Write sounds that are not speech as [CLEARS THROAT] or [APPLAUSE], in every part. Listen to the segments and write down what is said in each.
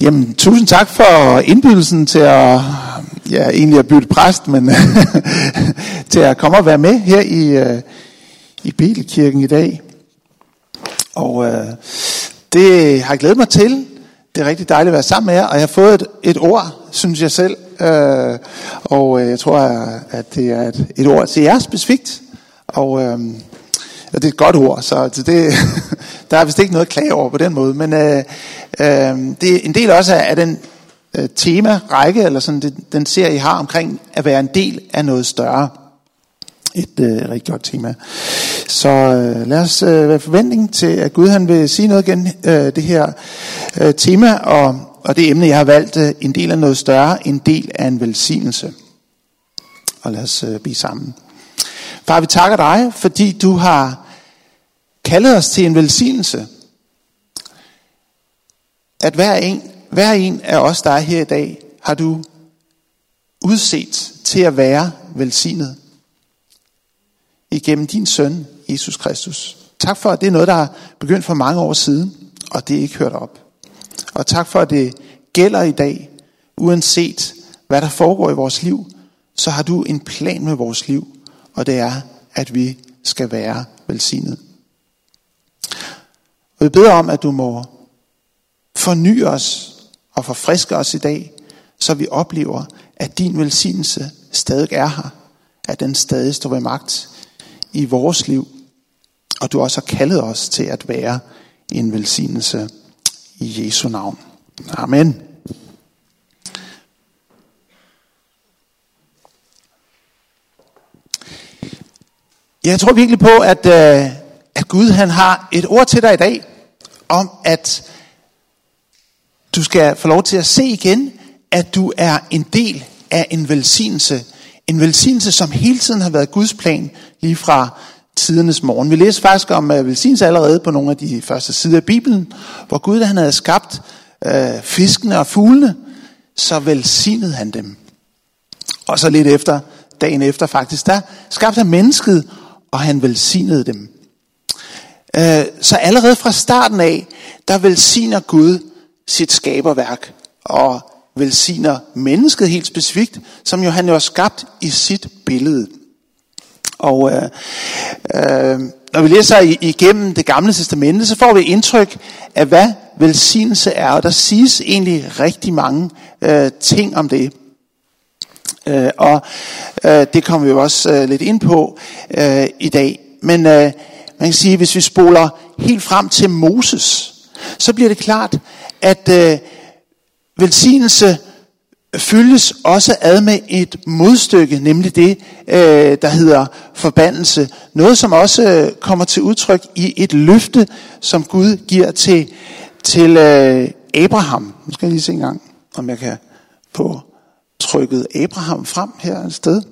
Jamen, tusind tak for indbydelsen til at, ja, egentlig at bytte præst, men [LAUGHS] til at komme og være med her i, øh, i Bibelkirken i dag. Og øh, det har jeg glædet mig til. Det er rigtig dejligt at være sammen med jer, og jeg har fået et, et ord, synes jeg selv. Øh, og øh, jeg tror, at det er et, et ord til jer specifikt. Og øh, og det er et godt ord, så det, [LAUGHS] der er vist ikke noget at klage over på den måde. Men øh, øh, det er en del også af, af den øh, tema-række, eller sådan det, den serie, I har omkring at være en del af noget større. Et øh, rigtig godt tema. Så øh, lad os øh, være forventning til, at Gud han vil sige noget igen, øh, det her øh, tema, og, og det emne, jeg har valgt, øh, en del af noget større, en del af en velsignelse. Og lad os øh, blive sammen. Far, vi takker dig, fordi du har kaldet os til en velsignelse. At hver en, hver en af os, der er her i dag, har du udset til at være velsignet igennem din søn, Jesus Kristus. Tak for, at det er noget, der er begyndt for mange år siden, og det er ikke hørt op. Og tak for, at det gælder i dag, uanset hvad der foregår i vores liv, så har du en plan med vores liv, og det er, at vi skal være velsignet. Og vi beder om, at du må forny os og forfriske os i dag, så vi oplever, at din velsignelse stadig er her, at den stadig står ved magt i vores liv, og du også har kaldet os til at være en velsignelse i Jesu navn. Amen. Jeg tror virkelig på, at, øh, at Gud han har et ord til dig i dag, om at du skal få lov til at se igen, at du er en del af en velsignelse. En velsignelse, som hele tiden har været Guds plan, lige fra tidernes morgen. Vi læser faktisk om uh, velsignelse allerede på nogle af de første sider af Bibelen, hvor Gud han havde skabt øh, fiskene og fuglene, så velsignede han dem. Og så lidt efter, dagen efter faktisk, der skabte han mennesket, og han velsignede dem. Øh, så allerede fra starten af, der velsigner Gud sit skaberværk, og velsigner mennesket helt specifikt, som jo han jo har skabt i sit billede. Og øh, øh, når vi læser igennem det gamle testamente, så får vi indtryk af, hvad velsignelse er. Og der siges egentlig rigtig mange øh, ting om det. Øh, og øh, det kommer vi jo også øh, lidt ind på øh, i dag. Men øh, man kan sige, hvis vi spoler helt frem til Moses, så bliver det klart, at øh, velsignelse følges også ad med et modstykke, nemlig det, øh, der hedder forbandelse. Noget, som også øh, kommer til udtryk i et løfte, som Gud giver til, til øh, Abraham. Nu skal jeg lige se en gang, om jeg kan få trykket Abraham frem her et sted.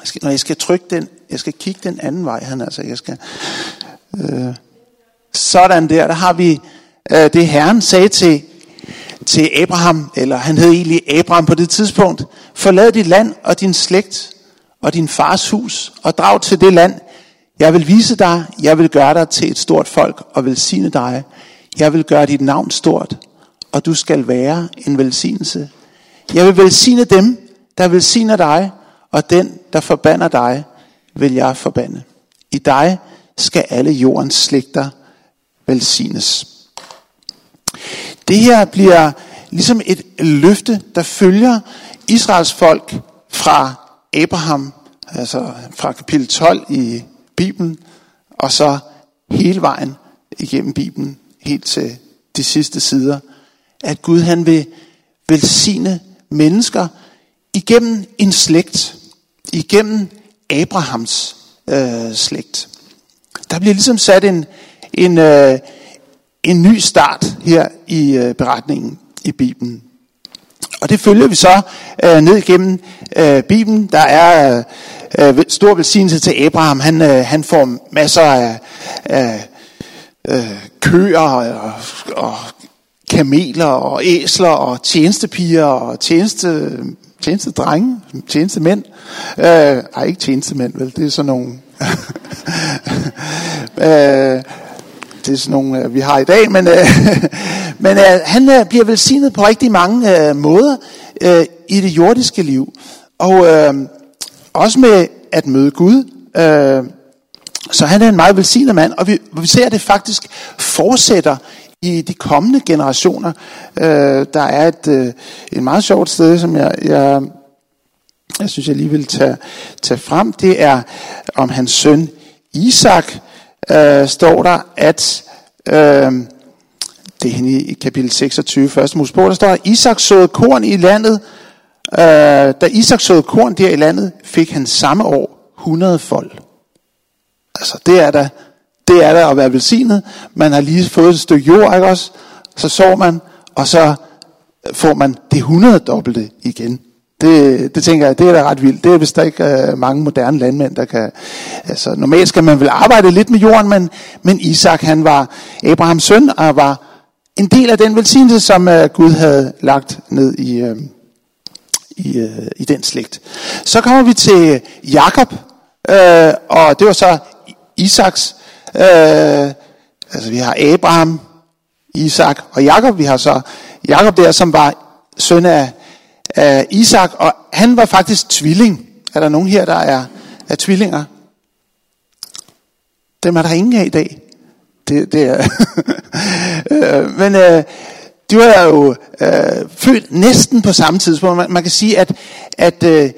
Jeg skal, når jeg skal trykke den, jeg skal kigge den anden vej, han altså, jeg skal, øh, sådan der, der har vi øh, det Herren sagde til, til Abraham, eller han hed egentlig Abraham på det tidspunkt, forlad dit land og din slægt og din fars hus, og drag til det land, jeg vil vise dig, jeg vil gøre dig til et stort folk og velsigne dig. Jeg vil gøre dit navn stort, og du skal være en velsignelse. Jeg vil velsigne dem, der velsigner dig, og den, der forbander dig, vil jeg forbande. I dig skal alle jordens slægter velsignes. Det her bliver ligesom et løfte, der følger Israels folk fra Abraham, altså fra kapitel 12 i Bibelen, og så hele vejen igennem Bibelen, helt til de sidste sider, at Gud han vil velsigne mennesker igennem en slægt, igennem Abrahams øh, slægt. Der bliver ligesom sat en, en, øh, en ny start her i øh, beretningen i Bibelen. Og det følger vi så øh, ned igennem øh, Bibelen. Der er øh, øh stor velsignelse til Abraham. Han, øh, han får masser af, af øh, køer og, og kameler og æsler og tjenestepiger og tjeneste, tjeneste drenge, tjeneste mænd. Øh, ej, ikke tjenestemænd, vel? Det er sådan nogle... [LAUGHS] øh, det er sådan nogle, øh, vi har i dag, men, øh, [LAUGHS] Men øh, han øh, bliver velsignet på rigtig mange øh, måder øh, i det jordiske liv. Og øh, også med at møde Gud. Øh, så han er en meget velsignet mand, og vi, vi ser, at det faktisk fortsætter i de kommende generationer. Øh, der er et, øh, et meget sjovt sted, som jeg, jeg, jeg synes, jeg lige vil tage, tage frem. Det er om hans søn Isak, øh, står der, at øh, det er henne i kapitel 26, første Mosebog, der står, at Isak såede korn i landet. Øh, da Isak såede korn der i landet, fik han samme år 100 fold. Altså, det er da, det er da at være velsignet. Man har lige fået et stykke jord, ikke også? Så sår man, og så får man det 100 dobbelte igen. Det, det tænker jeg, det er da ret vildt. Det er vist der ikke øh, mange moderne landmænd, der kan... Altså, normalt skal man vel arbejde lidt med jorden, men, men Isak, han var Abrahams søn, og var en del af den velsignelse, som øh, Gud havde lagt ned i, øh, i, øh, i den slægt. Så kommer vi til Jakob, øh, og det var så Isaks, Øh, altså vi har Abraham, Isak og Jakob. Vi har så Jakob der, som var søn af af Isak, og han var faktisk tvilling. Er der nogen her, der er, er tvillinger? Dem er der ingen af i dag. Det, det er [LAUGHS] øh, Men øh, de var jo øh, født næsten på samme tidspunkt. Man, man kan sige, at, at øh,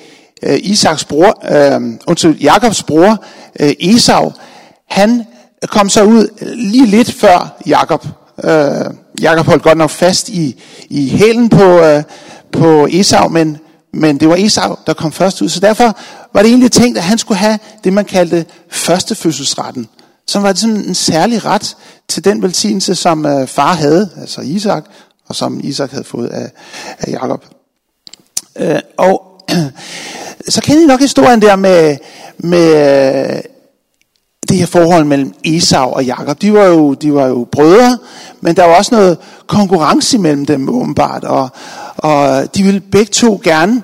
øh Isaks bror, øh, undskyld, Jakobs bror, øh, Esau, han kom så ud lige lidt før Jakob. Øh, Jakob holdt godt nok fast i, i hælen på, øh, på Esau, men, men det var Esau, der kom først ud. Så derfor var det egentlig tænkt, at han skulle have det, man kaldte førstefødselsretten. Som var det sådan en særlig ret til den velsignelse, som øh, far havde, altså Isak, og som Isak havde fået af, af Jakob. Øh, og [CLEARS THROAT] så kender I nok historien der med, med det her forhold mellem Esau og Jakob. De var jo, de var jo brødre, men der var også noget konkurrence mellem dem åbenbart, og, og de ville begge to gerne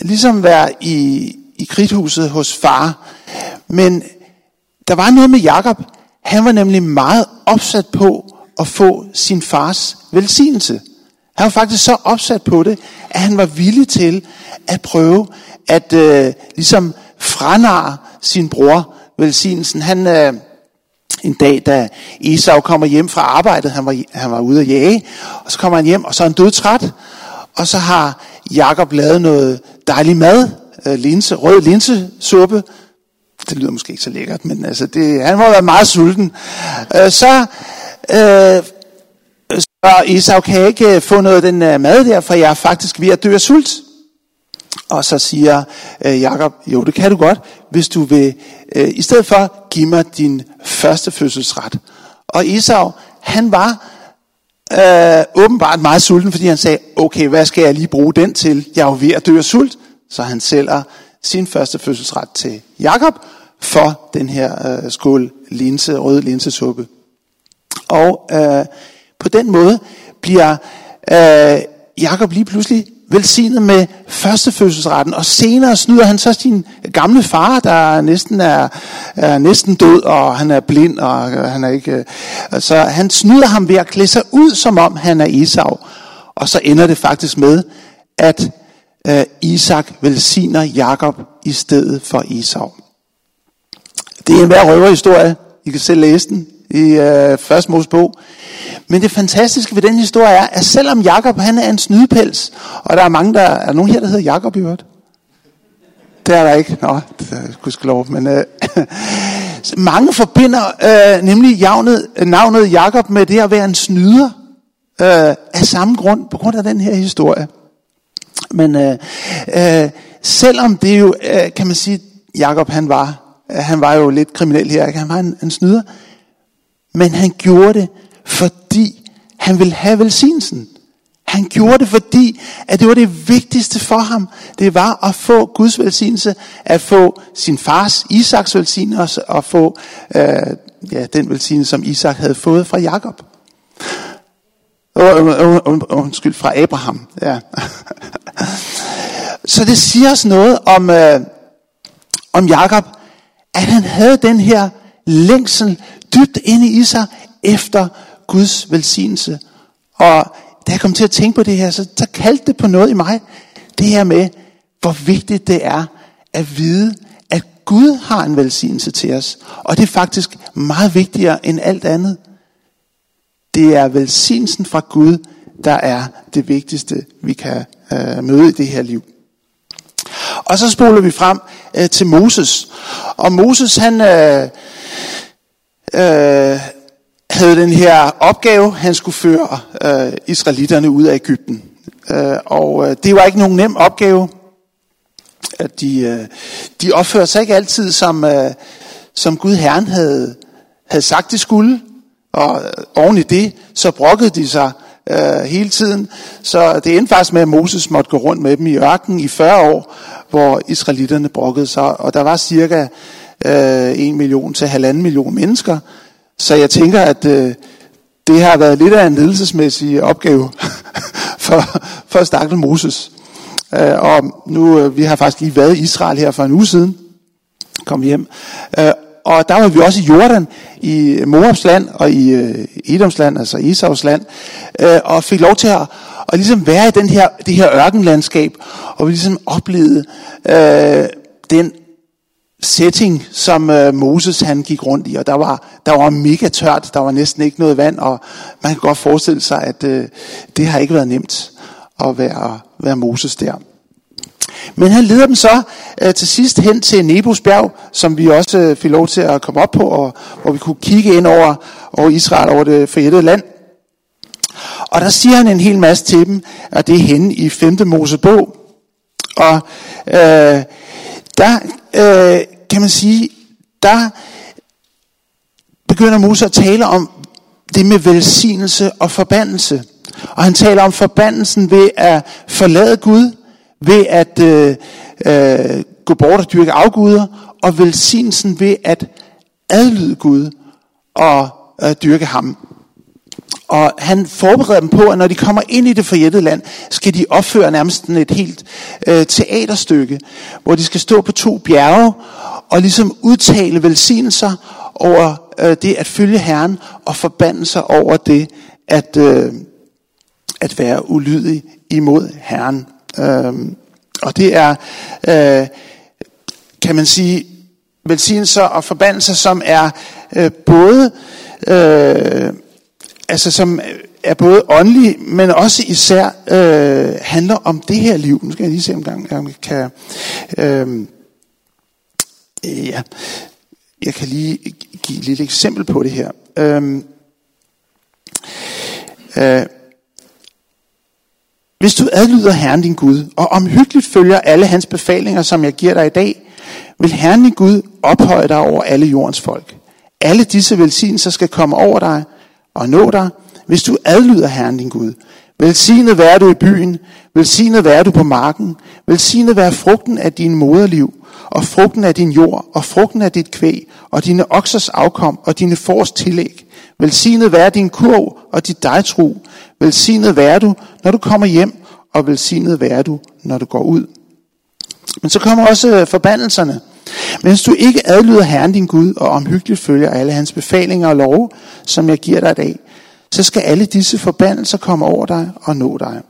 ligesom være i, i kridthuset hos far. Men der var noget med Jakob. Han var nemlig meget opsat på at få sin fars velsignelse. Han var faktisk så opsat på det, at han var villig til at prøve at øh, ligesom franare sin bror velsignelsen. Han, øh, en dag, da Esau kommer hjem fra arbejdet, han var, han var ude at jage, og så kommer han hjem, og så er han dødtræt, og så har Jakob lavet noget dejlig mad, øh, linse, rød linsesuppe. Det lyder måske ikke så lækkert, men altså det, han må være meget sulten. Øh, så, øh, så Esau kan ikke øh, få noget af den øh, mad der, for jeg er faktisk ved at dø af sult. Og så siger øh, Jakob, jo det kan du godt, hvis du vil, øh, i stedet for, give mig din første fødselsret. Og Esau, han var øh, åbenbart meget sulten, fordi han sagde, okay, hvad skal jeg lige bruge den til? Jeg er jo ved at dø af sult. Så han sælger sin første fødselsret til Jakob for den her øh, skål linse, rød linsesuppe. Og øh, på den måde bliver øh, Jakob lige pludselig velsignet med førstefødselsretten, og senere snyder han så sin gamle far, der næsten er, er næsten død, og han er blind, og øh, han er ikke... Øh, så han snyder ham ved at klæde sig ud, som om han er Esau. Og så ender det faktisk med, at uh, Isak velsigner Jakob i stedet for Esau. Det er en hver røverhistorie. I kan selv læse den i øh, første Mosebog. Men det fantastiske ved den historie er, at selvom Jakob han er en snydepels, og der er mange, der er nogen her, der hedder Jakob i øvrigt. Det er der ikke. Nå, det er lov. Men øh, [LAUGHS] mange forbinder øh, nemlig javnet, navnet Jakob med det at være en snyder. Øh, af samme grund, på grund af den her historie. Men øh, øh, selvom det jo, øh, kan man sige, Jakob han var, øh, han var jo lidt kriminel her, han var en, en snyder. Men han gjorde det fordi han ville have velsignelsen. Han gjorde det, fordi at det var det vigtigste for ham. Det var at få Guds velsignelse, at få sin fars Isaks velsignelse, og få øh, ja, den velsignelse, som Isak havde fået fra Jakob. Undskyld, fra Abraham. Ja. [LAUGHS] Så det siger os noget om, øh, om Jakob, at han havde den her længsel dybt inde i sig efter Guds velsignelse. Og da jeg kom til at tænke på det her, så, så kaldte det på noget i mig. Det her med, hvor vigtigt det er at vide, at Gud har en velsignelse til os. Og det er faktisk meget vigtigere end alt andet. Det er velsignelsen fra Gud, der er det vigtigste, vi kan øh, møde i det her liv. Og så spoler vi frem øh, til Moses. Og Moses, han øh, øh, havde den her opgave, han skulle føre øh, israelitterne ud af Ægypten. Øh, og øh, det var ikke nogen nem opgave. At de, øh, de opførte sig ikke altid, som, øh, som Gud Herren havde, havde sagt, de skulle. Og øh, oven i det, så brokkede de sig øh, hele tiden. Så det endte faktisk med, at Moses måtte gå rundt med dem i ørkenen i 40 år, hvor israelitterne brokkede sig. Og der var cirka øh, 1 million til halvanden million mennesker. Så jeg tænker, at øh, det har været lidt af en ledelsesmæssig opgave [LAUGHS] for, for stakkel Moses. Øh, og nu, øh, vi har faktisk lige været i Israel her for en uge siden, kom vi hjem. Øh, og der var vi også i Jordan, i Moabs land og i øh, Edoms land, altså Isavs land, øh, og fik lov til at, at ligesom være i den her, det her ørkenlandskab, og vi ligesom oplevede øh, den setting, som øh, Moses han gik rundt i, og der var, der var mega tørt, der var næsten ikke noget vand, og man kan godt forestille sig, at øh, det har ikke været nemt at være, være Moses der. Men han leder dem så øh, til sidst hen til Nebos bjerg, som vi også øh, fik lov til at komme op på, og hvor vi kunne kigge ind over, over Israel, over det forjættede land. Og der siger han en hel masse til dem, og det er henne i 5. Mosebog. Og øh, der øh, kan man sige, der begynder Moses at tale om det med velsignelse og forbandelse. Og han taler om forbandelsen ved at forlade Gud, ved at øh, øh, gå bort og dyrke afguder, og velsignelsen ved at adlyde Gud og øh, dyrke ham. Og han forbereder dem på, at når de kommer ind i det forjættede land, skal de opføre nærmest et helt øh, teaterstykke, hvor de skal stå på to bjerge og ligesom udtale velsignelser over øh, det at følge Herren og forbandelser over det at, øh, at være ulydig imod Herren. Øh, og det er, øh, kan man sige, velsignelser og forbandelser, som er øh, både, øh, altså som er både åndelig, men også især øh, handler om det her liv. Nu skal jeg lige se, om jeg kan... Øh, ja, jeg kan lige give et lille eksempel på det her. Øh, øh, hvis du adlyder Herren din Gud, og omhyggeligt følger alle hans befalinger, som jeg giver dig i dag, vil Herren din Gud ophøje dig over alle jordens folk. Alle disse velsignelser skal komme over dig og nå dig, hvis du adlyder Herren din Gud. Velsignet være du i byen, velsignet være du på marken, velsignet være frugten af din moderliv, og frugten af din jord, og frugten af dit kvæg, og dine oksers afkom, og dine fors tillæg. Velsignet være din kurv og dit dejtru. Velsignet være du, når du kommer hjem, og velsignet være du, når du går ud. Men så kommer også forbandelserne. Mens du ikke adlyder Herren din Gud, og omhyggeligt følger alle hans befalinger og love, som jeg giver dig i dag, så skal alle disse forbandelser komme over dig og nå dig.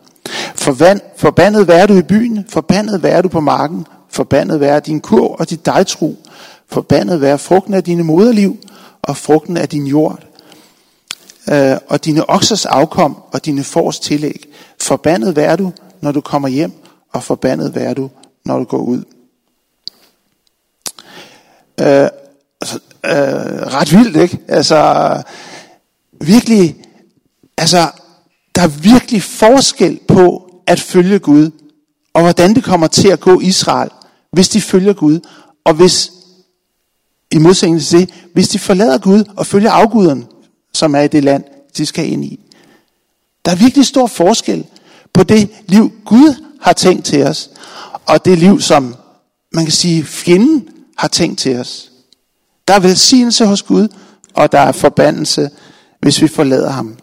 Forvand, forbandet være du i byen, forbandet være du på marken, forbandet være din kurv og dit dejtro, forbandet være frugten af dine moderliv og frugten af din jord, øh, og dine oksers afkom og dine fors tillæg. Forbandet vær du, når du kommer hjem, og forbandet vær du, når du går ud. Øh, altså, øh, ret vildt, ikke? Altså, virkelig, altså, der er virkelig forskel på at følge Gud, og hvordan det kommer til at gå Israel, hvis de følger Gud, og hvis, i modsætning til det, hvis de forlader Gud og følger afguderne, som er i det land, de skal ind i. Der er virkelig stor forskel på det liv, Gud har tænkt til os, og det liv, som man kan sige, fjenden har tænkt til os. Der er velsignelse hos Gud, og der er forbandelse, hvis vi forlader ham.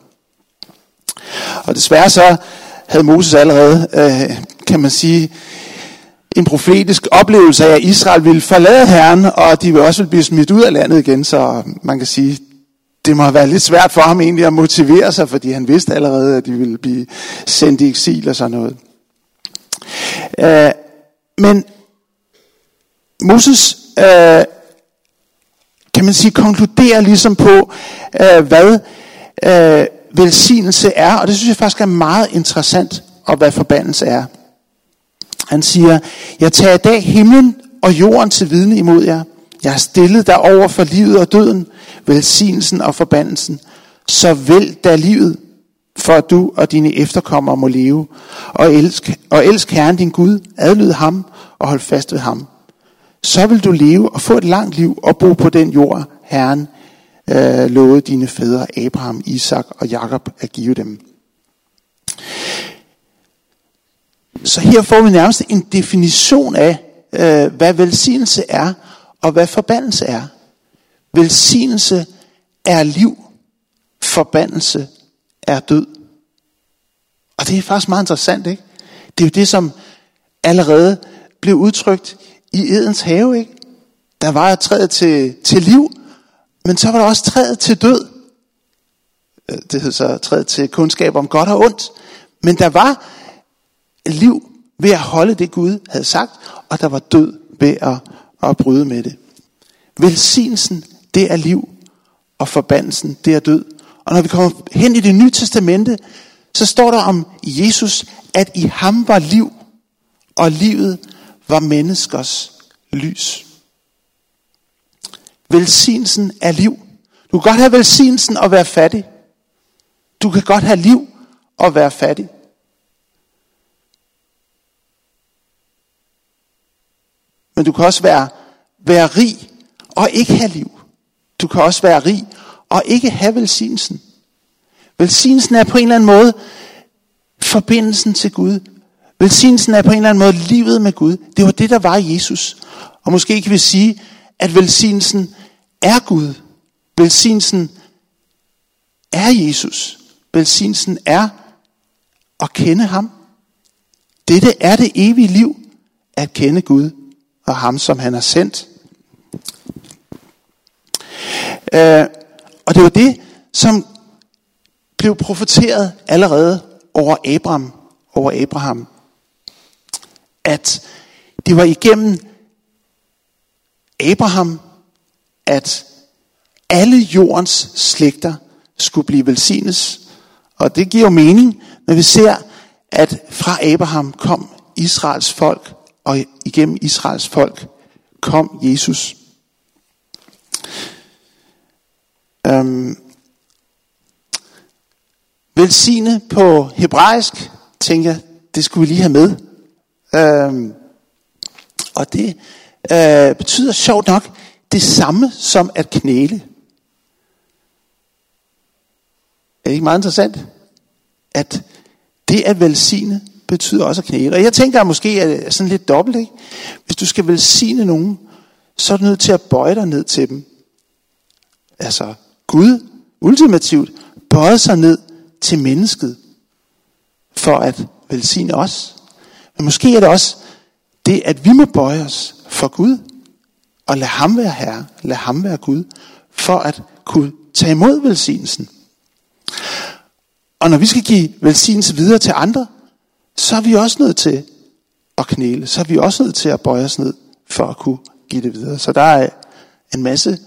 Og desværre så havde Moses allerede, øh, kan man sige, en profetisk oplevelse af, at Israel ville forlade Herren, og de vil også blive smidt ud af landet igen, så man kan sige, det må have været lidt svært for ham egentlig at motivere sig, fordi han vidste allerede, at de ville blive sendt i eksil og sådan noget. Øh, men Moses, øh, kan man sige, konkluderer ligesom på, øh, hvad øh, velsignelse er, og det synes jeg faktisk er meget interessant, og hvad forbandelse er. Han siger, jeg tager i dag himlen og jorden til vidne imod jer. Jeg har stillet dig over for livet og døden, velsignelsen og forbandelsen. Så vælg da livet, for at du og dine efterkommere må leve. Og elsk, og elsk Herren din Gud, adlyd ham og hold fast ved ham. Så vil du leve og få et langt liv og bo på den jord, Herren øh, lovede dine fædre Abraham, Isak og Jakob at give dem. Så her får vi nærmest en definition af, øh, hvad velsignelse er, og hvad forbandelse er. Velsignelse er liv, forbandelse er død. Og det er faktisk meget interessant, ikke? Det er jo det, som allerede blev udtrykt i Edens have, ikke? Der var træet til, til liv, men så var der også træet til død. Øh, det hed så træet til kundskab om godt og ondt. Men der var liv ved at holde det Gud havde sagt, og der var død ved at, at bryde med det. Velsignelsen, det er liv, og forbandelsen, det er død. Og når vi kommer hen i det nye testamente, så står der om Jesus, at i ham var liv, og livet var menneskers lys. Velsignelsen er liv. Du kan godt have velsignelsen og være fattig. Du kan godt have liv og være fattig. Men du kan også være, være rig og ikke have liv. Du kan også være rig og ikke have velsignelsen. Velsignelsen er på en eller anden måde forbindelsen til Gud. Velsignelsen er på en eller anden måde livet med Gud. Det var det, der var Jesus. Og måske kan vi sige, at velsignelsen er Gud. Velsignelsen er Jesus. Velsignelsen er at kende ham. Dette er det evige liv, at kende Gud og ham, som han har sendt. Øh, og det var det, som blev profeteret allerede over Abraham, over Abraham. At det var igennem Abraham, at alle jordens slægter skulle blive velsignet. Og det giver jo mening, når vi ser, at fra Abraham kom Israels folk, og igennem Israels folk kom Jesus. Øhm, velsigne på hebraisk, tænker jeg, det skulle vi lige have med. Øhm, og det øh, betyder sjovt nok det samme som at knæle. Er det ikke meget interessant? At det at velsigne betyder også at knæle. Og jeg tænker at måske er det sådan lidt dobbelt. Ikke? Hvis du skal velsigne nogen, så er du nødt til at bøje dig ned til dem. Altså Gud ultimativt bøjede sig ned til mennesket for at velsigne os. Men måske er det også det, at vi må bøje os for Gud og lade ham være herre, lade ham være Gud, for at kunne tage imod velsignelsen. Og når vi skal give velsignelse videre til andre, så er vi også nødt til at knæle, så er vi også nødt til at bøje os ned for at kunne give det videre. Så der er en masse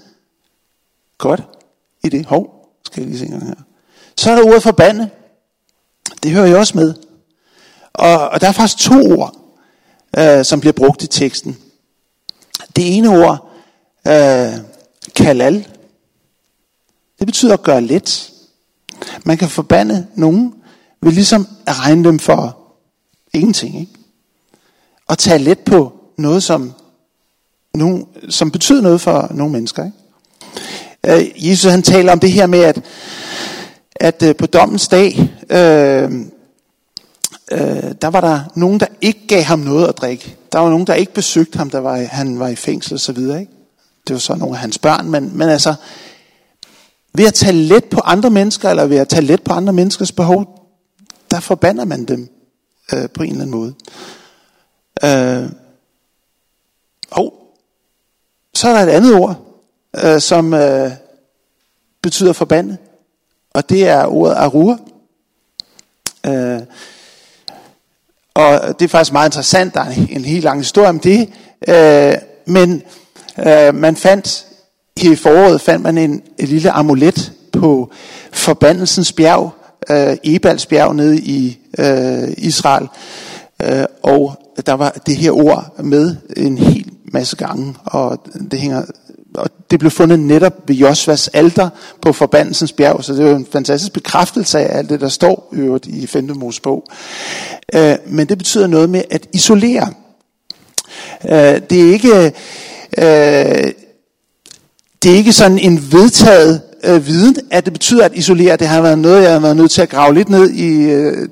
godt i det. Hov, skal jeg lige se her. Så er der ordet forbande. Det hører jeg også med. Og, og der er faktisk to ord, øh, som bliver brugt i teksten. Det ene ord, øh, kalal, det betyder at gøre let. Man kan forbande nogen ved ligesom at regne dem for ingenting. Ikke? Og tage let på noget, som, nogen, som betyder noget for nogle mennesker. Ikke? Øh, Jesus han taler om det her med, at, at øh, på dommens dag, øh, øh, der var der nogen, der ikke gav ham noget at drikke. Der var nogen, der ikke besøgte ham, der var, han var i fængsel og så videre. Ikke? Det var så nogle af hans børn, men, men altså, ved at tage let på andre mennesker, eller ved at tage let på andre menneskers behov, der forbander man dem øh, på en eller anden måde. Øh, og så er der et andet ord, øh, som øh, betyder forbande, Og det er ordet arur. Øh, og det er faktisk meget interessant, der er en, en helt lang historie om det. Øh, men øh, man fandt, her i foråret fandt man en, en lille amulet på forbandelsens bjerg, øh, Ebals bjerg nede i øh, Israel. Øh, og der var det her ord med en hel masse gange, og det hænger og det blev fundet netop ved Josvas alter på forbandelsens bjerg, så det er jo en fantastisk bekræftelse af alt det, der står øvrigt i 5. Mosebog. Øh, men det betyder noget med at isolere. Øh, det er ikke... Øh, det er ikke sådan en vedtaget øh, viden, at det betyder at isolere. Det har været noget, jeg har været nødt til at grave lidt ned i, øh,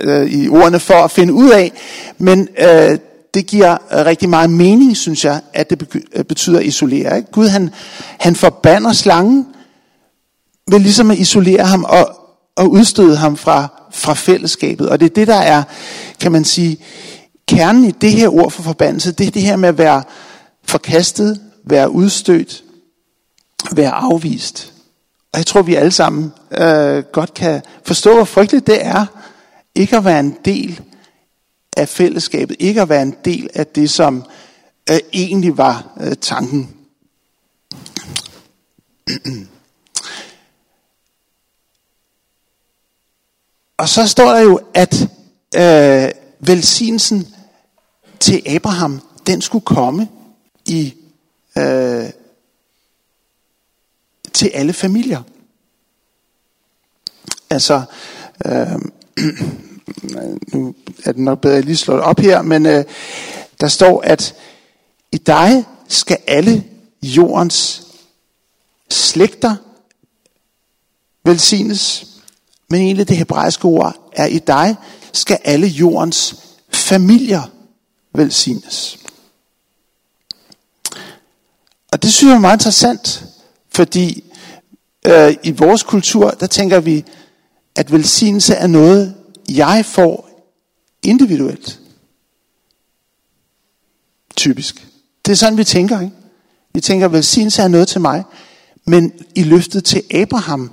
øh, i ordene for at finde ud af. Men øh, det giver øh, rigtig meget mening, synes jeg, at det øh, betyder at isolere. Ikke? Gud han, han forbander slangen ved ligesom at isolere ham og, og udstøde ham fra, fra fællesskabet. Og det er det, der er, kan man sige, kernen i det her ord for forbandelse. Det er det her med at være forkastet, være udstødt, være afvist. Og jeg tror, vi alle sammen øh, godt kan forstå, hvor frygteligt det er, ikke at være en del af fællesskabet, ikke at være en del af det, som øh, egentlig var øh, tanken. [CLEARS THROAT] Og så står der jo, at øh, velsignelsen til Abraham, den skulle komme i øh, til alle familier. Altså, øh, [CLEARS THROAT] nu er det nok bedre, at jeg lige slår det op her, men øh, der står, at i dig skal alle jordens slægter velsignes. Men egentlig det hebraiske ord er, i dig skal alle jordens familier velsignes. Og det synes jeg er meget interessant, fordi øh, i vores kultur, der tænker vi, at velsignelse er noget, jeg får individuelt. Typisk. Det er sådan, vi tænker. Ikke? Vi tænker, velsignelse er noget til mig. Men i løftet til Abraham,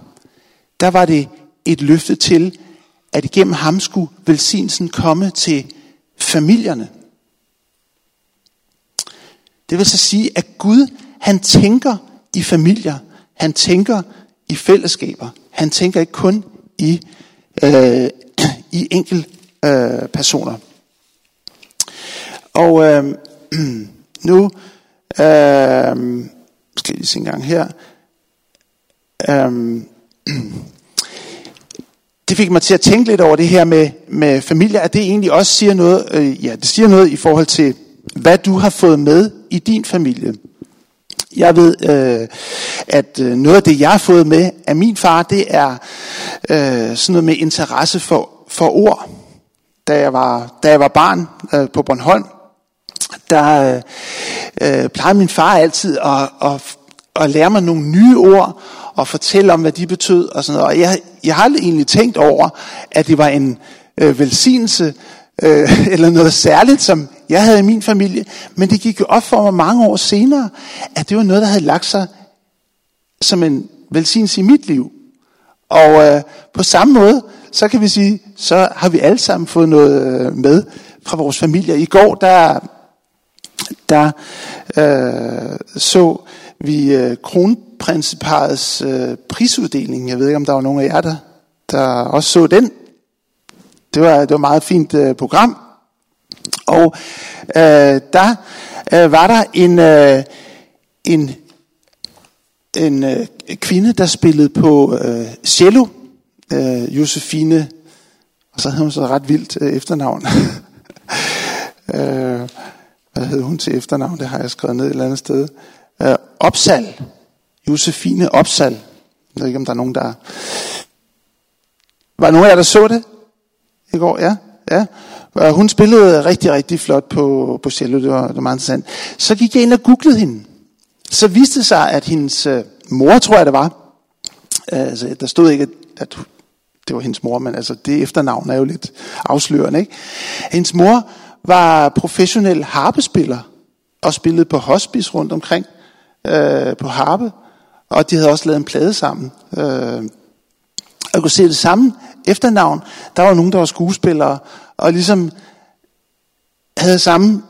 der var det et løfte til, at igennem ham skulle velsignelsen komme til familierne. Det vil så sige, at Gud, han tænker i familier. Han tænker i fællesskaber. Han tænker ikke kun i øh, i enkel øh, personer. Og øh, [CLEARS THROAT] nu øh, skal jeg lige se en gang her. Øh, [CLEARS THROAT] det fik mig til at tænke lidt over det her med, med familie, at det egentlig også siger noget, øh, ja, det siger noget i forhold til, hvad du har fået med i din familie. Jeg ved, øh, at øh, noget af det, jeg har fået med af min far, det er øh, sådan noget med interesse for for ord. Da jeg var, da jeg var barn øh, på Bornholm, der øh, øh, plejede min far altid at, at, at lære mig nogle nye ord og fortælle om, hvad de betød og sådan noget. Og jeg, jeg har aldrig egentlig tænkt over, at det var en øh, velsignelse øh, [LAUGHS] eller noget særligt, som jeg havde i min familie. Men det gik jo op for mig mange år senere, at det var noget, der havde lagt sig som en velsignelse i mit liv. Og øh, på samme måde, så kan vi sige, så har vi alle sammen fået noget øh, med fra vores familie. I går, der, der øh, så vi øh, kronprinseparets øh, prisuddeling. Jeg ved ikke, om der var nogen af jer, der, der også så den. Det var, det var et meget fint øh, program. Og øh, der øh, var der en, øh, en, en øh, kvinde, der spillede på øh, cello øh, Josefine, og så havde hun så ret vildt øh, efternavn. [LAUGHS] øh, hvad hed hun til efternavn? Det har jeg skrevet ned et eller andet sted. Øh, Opsal. Josefine Opsal. Jeg ved ikke, om der er nogen, der... Var nogen af jer, der så det i går? Ja? Ja. Og hun spillede rigtig, rigtig flot på, på cello. Det var, det var meget interessant. Så gik jeg ind og googlede hende. Så viste det sig, at hendes øh, mor, tror jeg det var, øh, altså, der stod ikke, at det var hendes mor, men altså det efternavn er jo lidt afslørende. Ikke? Hendes mor var professionel harpespiller og spillede på hospice rundt omkring øh, på harpe. Og de havde også lavet en plade sammen. Øh, jeg kunne se det samme efternavn. Der var nogen, der var skuespillere, og ligesom havde samme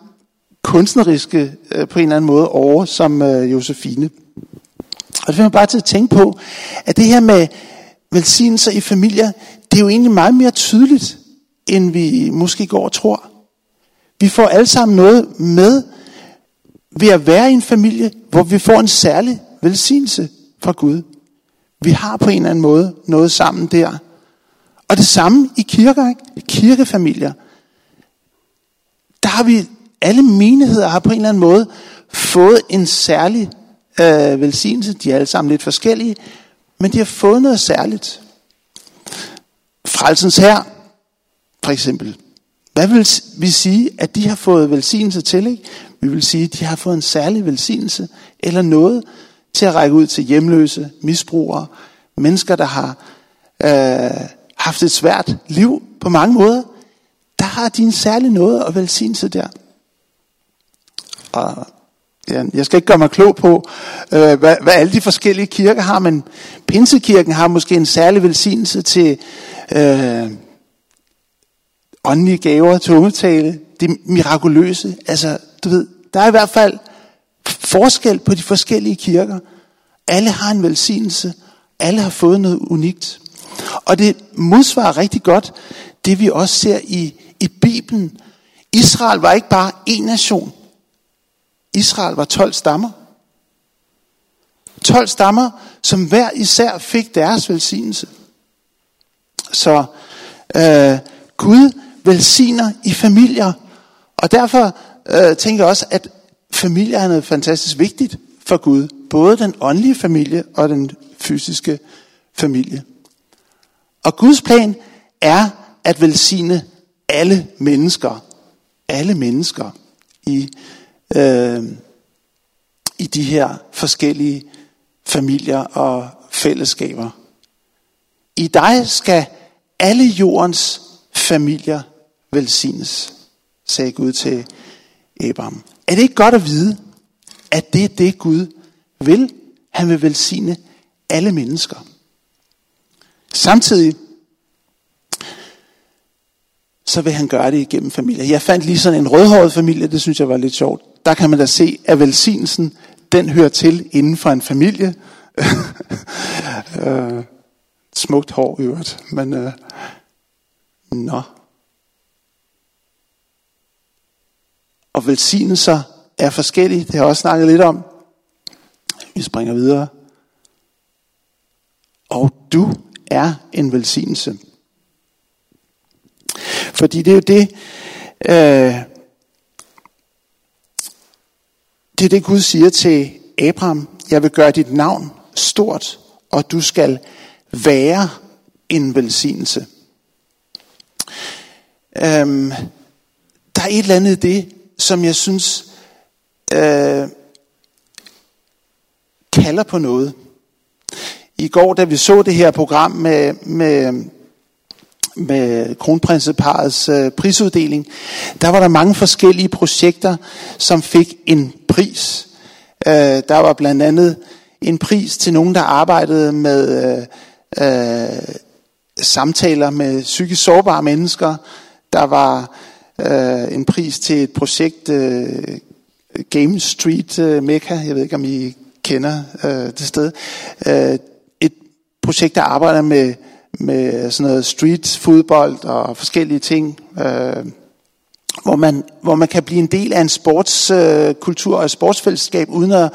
kunstneriske øh, på en eller anden måde over som øh, Josefine. Og det får man bare til at tænke på, at det her med velsignelser i familier, det er jo egentlig meget mere tydeligt, end vi måske går og tror. Vi får alle sammen noget med ved at være i en familie, hvor vi får en særlig velsignelse fra Gud. Vi har på en eller anden måde noget sammen der. Og det samme i kirker, ikke? I kirkefamilier. Der har vi, alle menigheder har på en eller anden måde fået en særlig øh, velsignelse. De er alle sammen lidt forskellige, men de har fået noget særligt. Frelsens her, for eksempel. Hvad vil vi sige, at de har fået velsignelse til? Ikke? Vi vil sige, at de har fået en særlig velsignelse, eller noget til at række ud til hjemløse, misbrugere, mennesker, der har øh, haft et svært liv på mange måder. Der har de en særlig noget og velsignelse der. Og jeg skal ikke gøre mig klog på, øh, hvad, hvad alle de forskellige kirker har, men Pinsekirken har måske en særlig velsignelse til øh, åndelige gaver, tungetale, det mirakuløse. Altså, du ved, der er i hvert fald forskel på de forskellige kirker. Alle har en velsignelse. Alle har fået noget unikt. Og det modsvarer rigtig godt det, vi også ser i, i Bibelen. Israel var ikke bare en nation. Israel var 12 stammer. 12 stammer, som hver især fik deres velsignelse. Så øh, Gud velsigner i familier. Og derfor øh, tænker jeg også, at familier er noget fantastisk vigtigt for Gud. Både den åndelige familie og den fysiske familie. Og Guds plan er at velsigne alle mennesker. Alle mennesker i, øh, i de her forskellige familier og fællesskaber. I dig skal alle jordens familier velsignes, sagde Gud til Abraham. Er det ikke godt at vide, at det er det Gud vil? Han vil velsigne alle mennesker. Samtidig så vil han gøre det igennem familier. Jeg fandt lige sådan en rødhåret familie, det synes jeg var lidt sjovt. Der kan man da se, at velsignelsen, den hører til inden for en familie. [LAUGHS] øh, smukt hår i øvrigt, men øh, nå. Og velsignelser er forskellige, det har jeg også snakket lidt om. Vi springer videre. Og du er en velsignelse. Fordi det er jo det, øh, det er det Gud siger til Abraham. Jeg vil gøre dit navn stort, og du skal være en velsignelse. Øhm, der er et eller andet i det, som jeg synes øh, kalder på noget. I går, da vi så det her program med, med, med kronprinseparets øh, prisuddeling, der var der mange forskellige projekter, som fik en pris. Øh, der var blandt andet en pris til nogen, der arbejdede med øh, øh, samtaler med psykisk sårbare mennesker. Der var øh, en pris til et projekt, øh, Game Street øh, Mecca, jeg ved ikke om I kender øh, det sted. Øh, et projekt, der arbejder med, med sådan noget street fodbold og forskellige ting. Øh, hvor man, hvor man kan blive en del af en sportskultur øh, og et sportsfællesskab, uden at,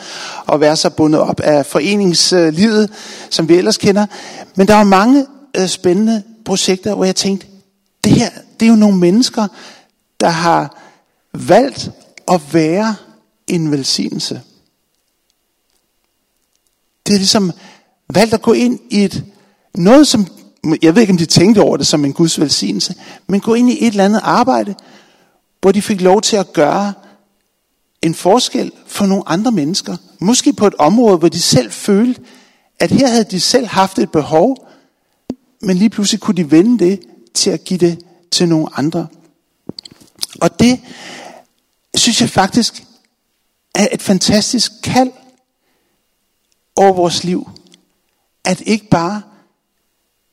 at være så bundet op af foreningslivet, som vi ellers kender. Men der var mange øh, spændende projekter, hvor jeg tænkte, det her, det er jo nogle mennesker, der har valgt at være en velsignelse. Det er ligesom valgt at gå ind i et, noget som, jeg ved ikke om de tænkte over det som en Guds velsignelse, men gå ind i et eller andet arbejde, hvor de fik lov til at gøre en forskel for nogle andre mennesker. Måske på et område, hvor de selv følte, at her havde de selv haft et behov, men lige pludselig kunne de vende det til at give det til nogle andre. Og det synes jeg faktisk er et fantastisk kald over vores liv, at ikke bare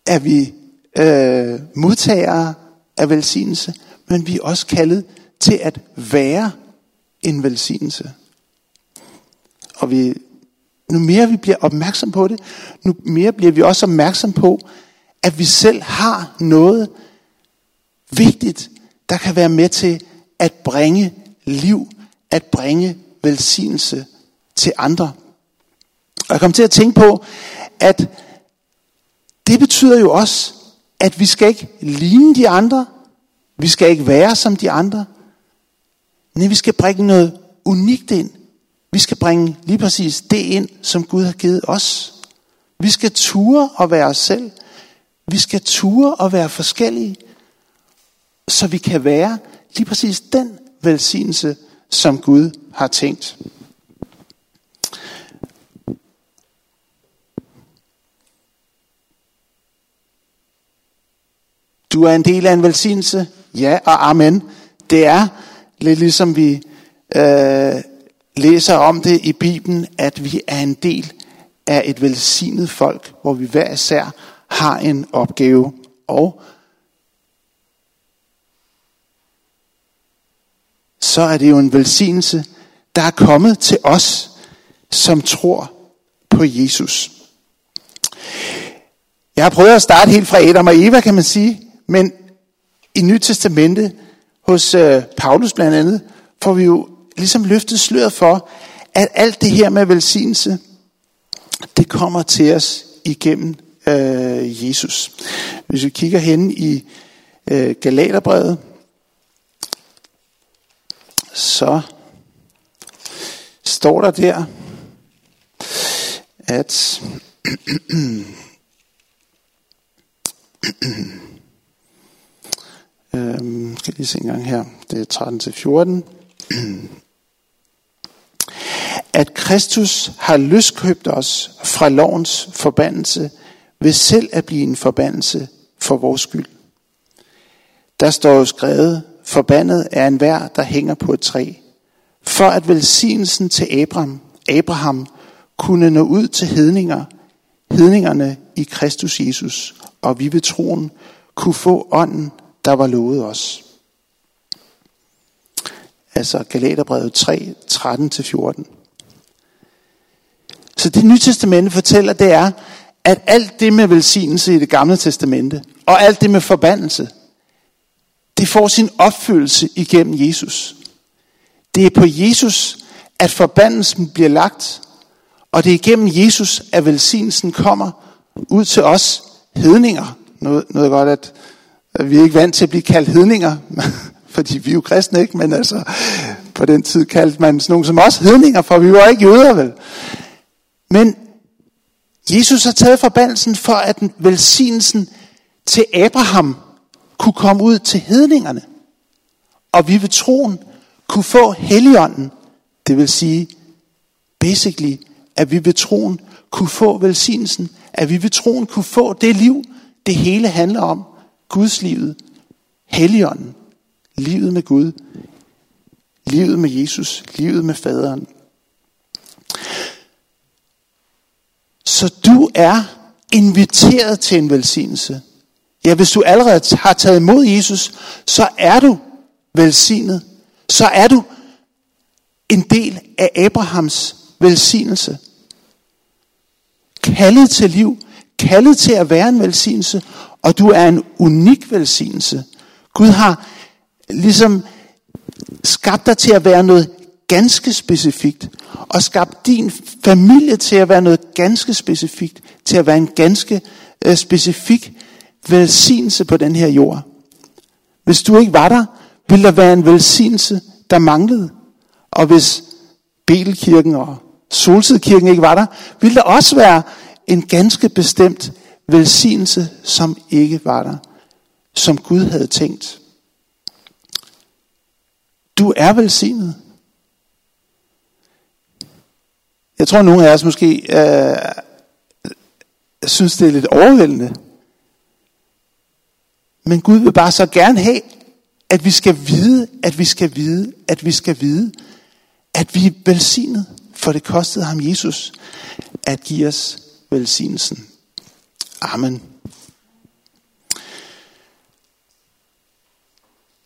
er vi øh, modtagere af velsignelse, men vi er også kaldet til at være en velsignelse. Og vi, nu mere vi bliver opmærksom på det, nu mere bliver vi også opmærksom på, at vi selv har noget vigtigt, der kan være med til at bringe liv, at bringe velsignelse til andre. Og jeg kom til at tænke på, at betyder jo også, at vi skal ikke ligne de andre, vi skal ikke være som de andre, men vi skal bringe noget unikt ind. Vi skal bringe lige præcis det ind, som Gud har givet os. Vi skal ture og være os selv. Vi skal ture og være forskellige, så vi kan være lige præcis den velsignelse, som Gud har tænkt. Du er en del af en velsignelse. Ja og amen. Det er lidt ligesom vi øh, læser om det i Bibelen, at vi er en del af et velsignet folk, hvor vi hver især har en opgave. Og så er det jo en velsignelse, der er kommet til os, som tror på Jesus. Jeg har prøvet at starte helt fra Adam og Eva, kan man sige, men i Nyt Testamente, hos øh, Paulus blandt andet, får vi jo ligesom løftet sløret for, at alt det her med velsignelse, det kommer til os igennem øh, Jesus. Hvis vi kigger hen i øh, Galaterbrevet, så står der der, at [CLEARS THROAT] [CLEARS THROAT] [CLEARS THROAT] øhm, skal lige se en gang her, det er 13 til 14. at Kristus har løskøbt os fra lovens forbandelse ved selv at blive en forbandelse for vores skyld. Der står jo skrevet, forbandet er enhver, der hænger på et træ, for at velsignelsen til Abraham, Abraham kunne nå ud til hedninger, hedningerne i Kristus Jesus, og vi ved troen kunne få ånden, der var lovet os. Altså Galaterbrevet 3, 13-14. Så det nye testamente fortæller, det er, at alt det med velsignelse i det gamle testamente, og alt det med forbandelse, det får sin opfyldelse igennem Jesus. Det er på Jesus, at forbandelsen bliver lagt, og det er igennem Jesus, at velsignelsen kommer ud til os hedninger. Noget, noget godt, at, at vi er ikke vant til at blive kaldt hedninger, [LAUGHS] fordi vi er jo kristne, ikke? Men altså, på den tid kaldte man sådan nogen som os hedninger, for vi var ikke jøder, vel? Men Jesus har taget forbandelsen for, at velsignelsen til Abraham kunne komme ud til hedningerne. Og vi ved troen kunne få heligånden. Det vil sige, basically, at vi ved troen kunne få velsignelsen. At vi ved troen kunne få det liv, det hele handler om. Guds livet. Helligånden. Livet med Gud. Livet med Jesus. Livet med faderen. Så du er inviteret til en velsignelse. Ja, hvis du allerede har taget imod Jesus, så er du velsignet. Så er du en del af Abrahams velsignelse. Kaldet til liv, kaldet til at være en velsignelse, og du er en unik velsignelse. Gud har ligesom skabt dig til at være noget ganske specifikt, og skabt din familie til at være noget ganske specifikt, til at være en ganske øh, specifik velsignelse på den her jord. Hvis du ikke var der, ville der være en velsignelse, der manglede. Og hvis Belkirken og Solsidkirken ikke var der, ville der også være en ganske bestemt velsignelse, som ikke var der, som Gud havde tænkt. Du er velsignet. Jeg tror, nogle af os måske øh, synes, det er lidt overvældende. Men Gud vil bare så gerne have, at vi skal vide, at vi skal vide, at vi skal vide, at vi er velsignet. for det kostede ham Jesus at give os velsignelsen. Amen.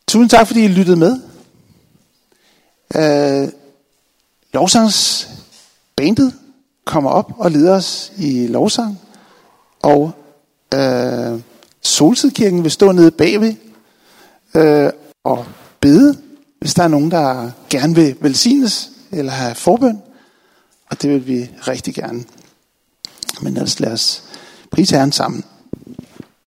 Tusind tak, fordi I lyttede med. Øh, lovsangsbandet kommer op og leder os i lovsang. Og øh, Solsidkirken vil stå nede bagved øh, og bede, hvis der er nogen, der gerne vil velsignes eller have forbøn. Og det vil vi rigtig gerne. Men ellers lad os prise Herren sammen.